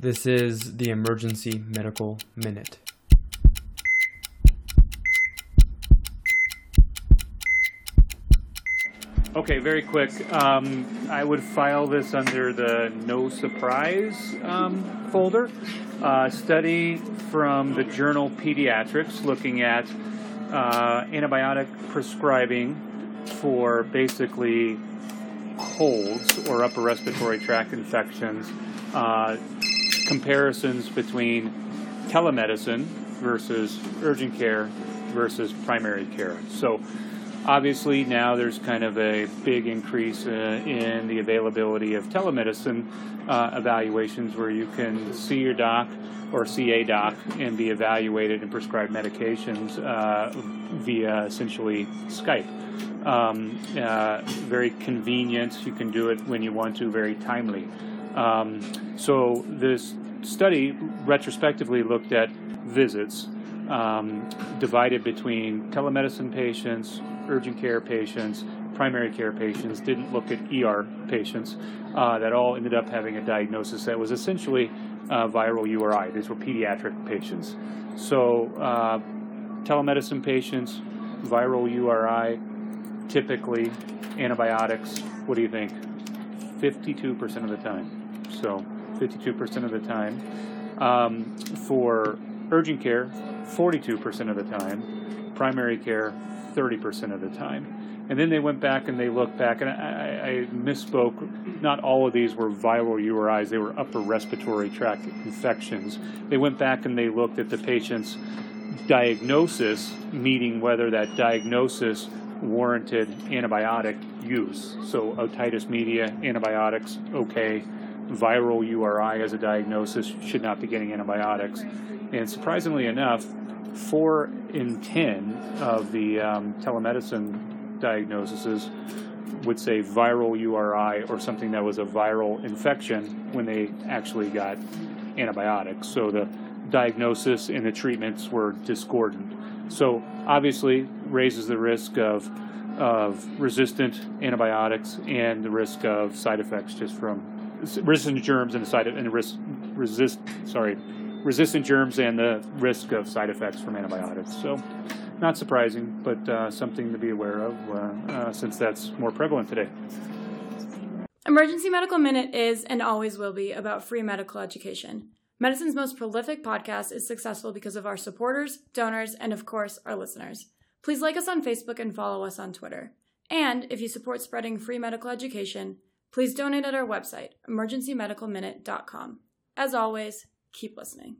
This is the Emergency Medical Minute. Okay, very quick. Um, I would file this under the no surprise um, folder. Uh, study from the journal Pediatrics looking at uh, antibiotic prescribing for basically colds or upper respiratory tract infections. Uh, comparisons between telemedicine versus urgent care versus primary care. So Obviously, now there's kind of a big increase uh, in the availability of telemedicine uh, evaluations where you can see your doc or see a doc and be evaluated and prescribed medications uh, via essentially Skype. Um, uh, very convenient. You can do it when you want to, very timely. Um, so, this study retrospectively looked at visits um, divided between telemedicine patients, urgent care patients, primary care patients, didn't look at ER patients uh, that all ended up having a diagnosis that was essentially uh, viral URI. These were pediatric patients. So, uh, telemedicine patients, viral URI, typically antibiotics, what do you think? 52% of the time. So, 52% of the time. Um, for urgent care, 42% of the time. Primary care, 30% of the time. And then they went back and they looked back, and I, I, misspoke. Not all of these were viral URIs, they were upper respiratory tract infections. They went back and they looked at the patient's diagnosis, meaning whether that diagnosis warranted antibiotic use. So, otitis media, antibiotics, okay. Viral URI as a diagnosis should not be getting antibiotics. And surprisingly enough, four in ten of the um, telemedicine diagnoses would say viral URI or something that was a viral infection when they actually got antibiotics. So the diagnosis and the treatments were discordant. So obviously raises the risk of of resistant antibiotics and the risk of side effects just from resistant germs and the side and risk resist sorry resistant germs and the risk of side effects from antibiotics. So, not surprising, but uh, something to be aware of uh, uh, since that's more prevalent today. Emergency Medical Minute is and always will be about free medical education. Medicine's most prolific podcast is successful because of our supporters, donors, and of course, our listeners. Please like us on Facebook and follow us on Twitter. And if you support spreading free medical education, please donate at our website, emergencymedicalminute.com. As always, keep listening.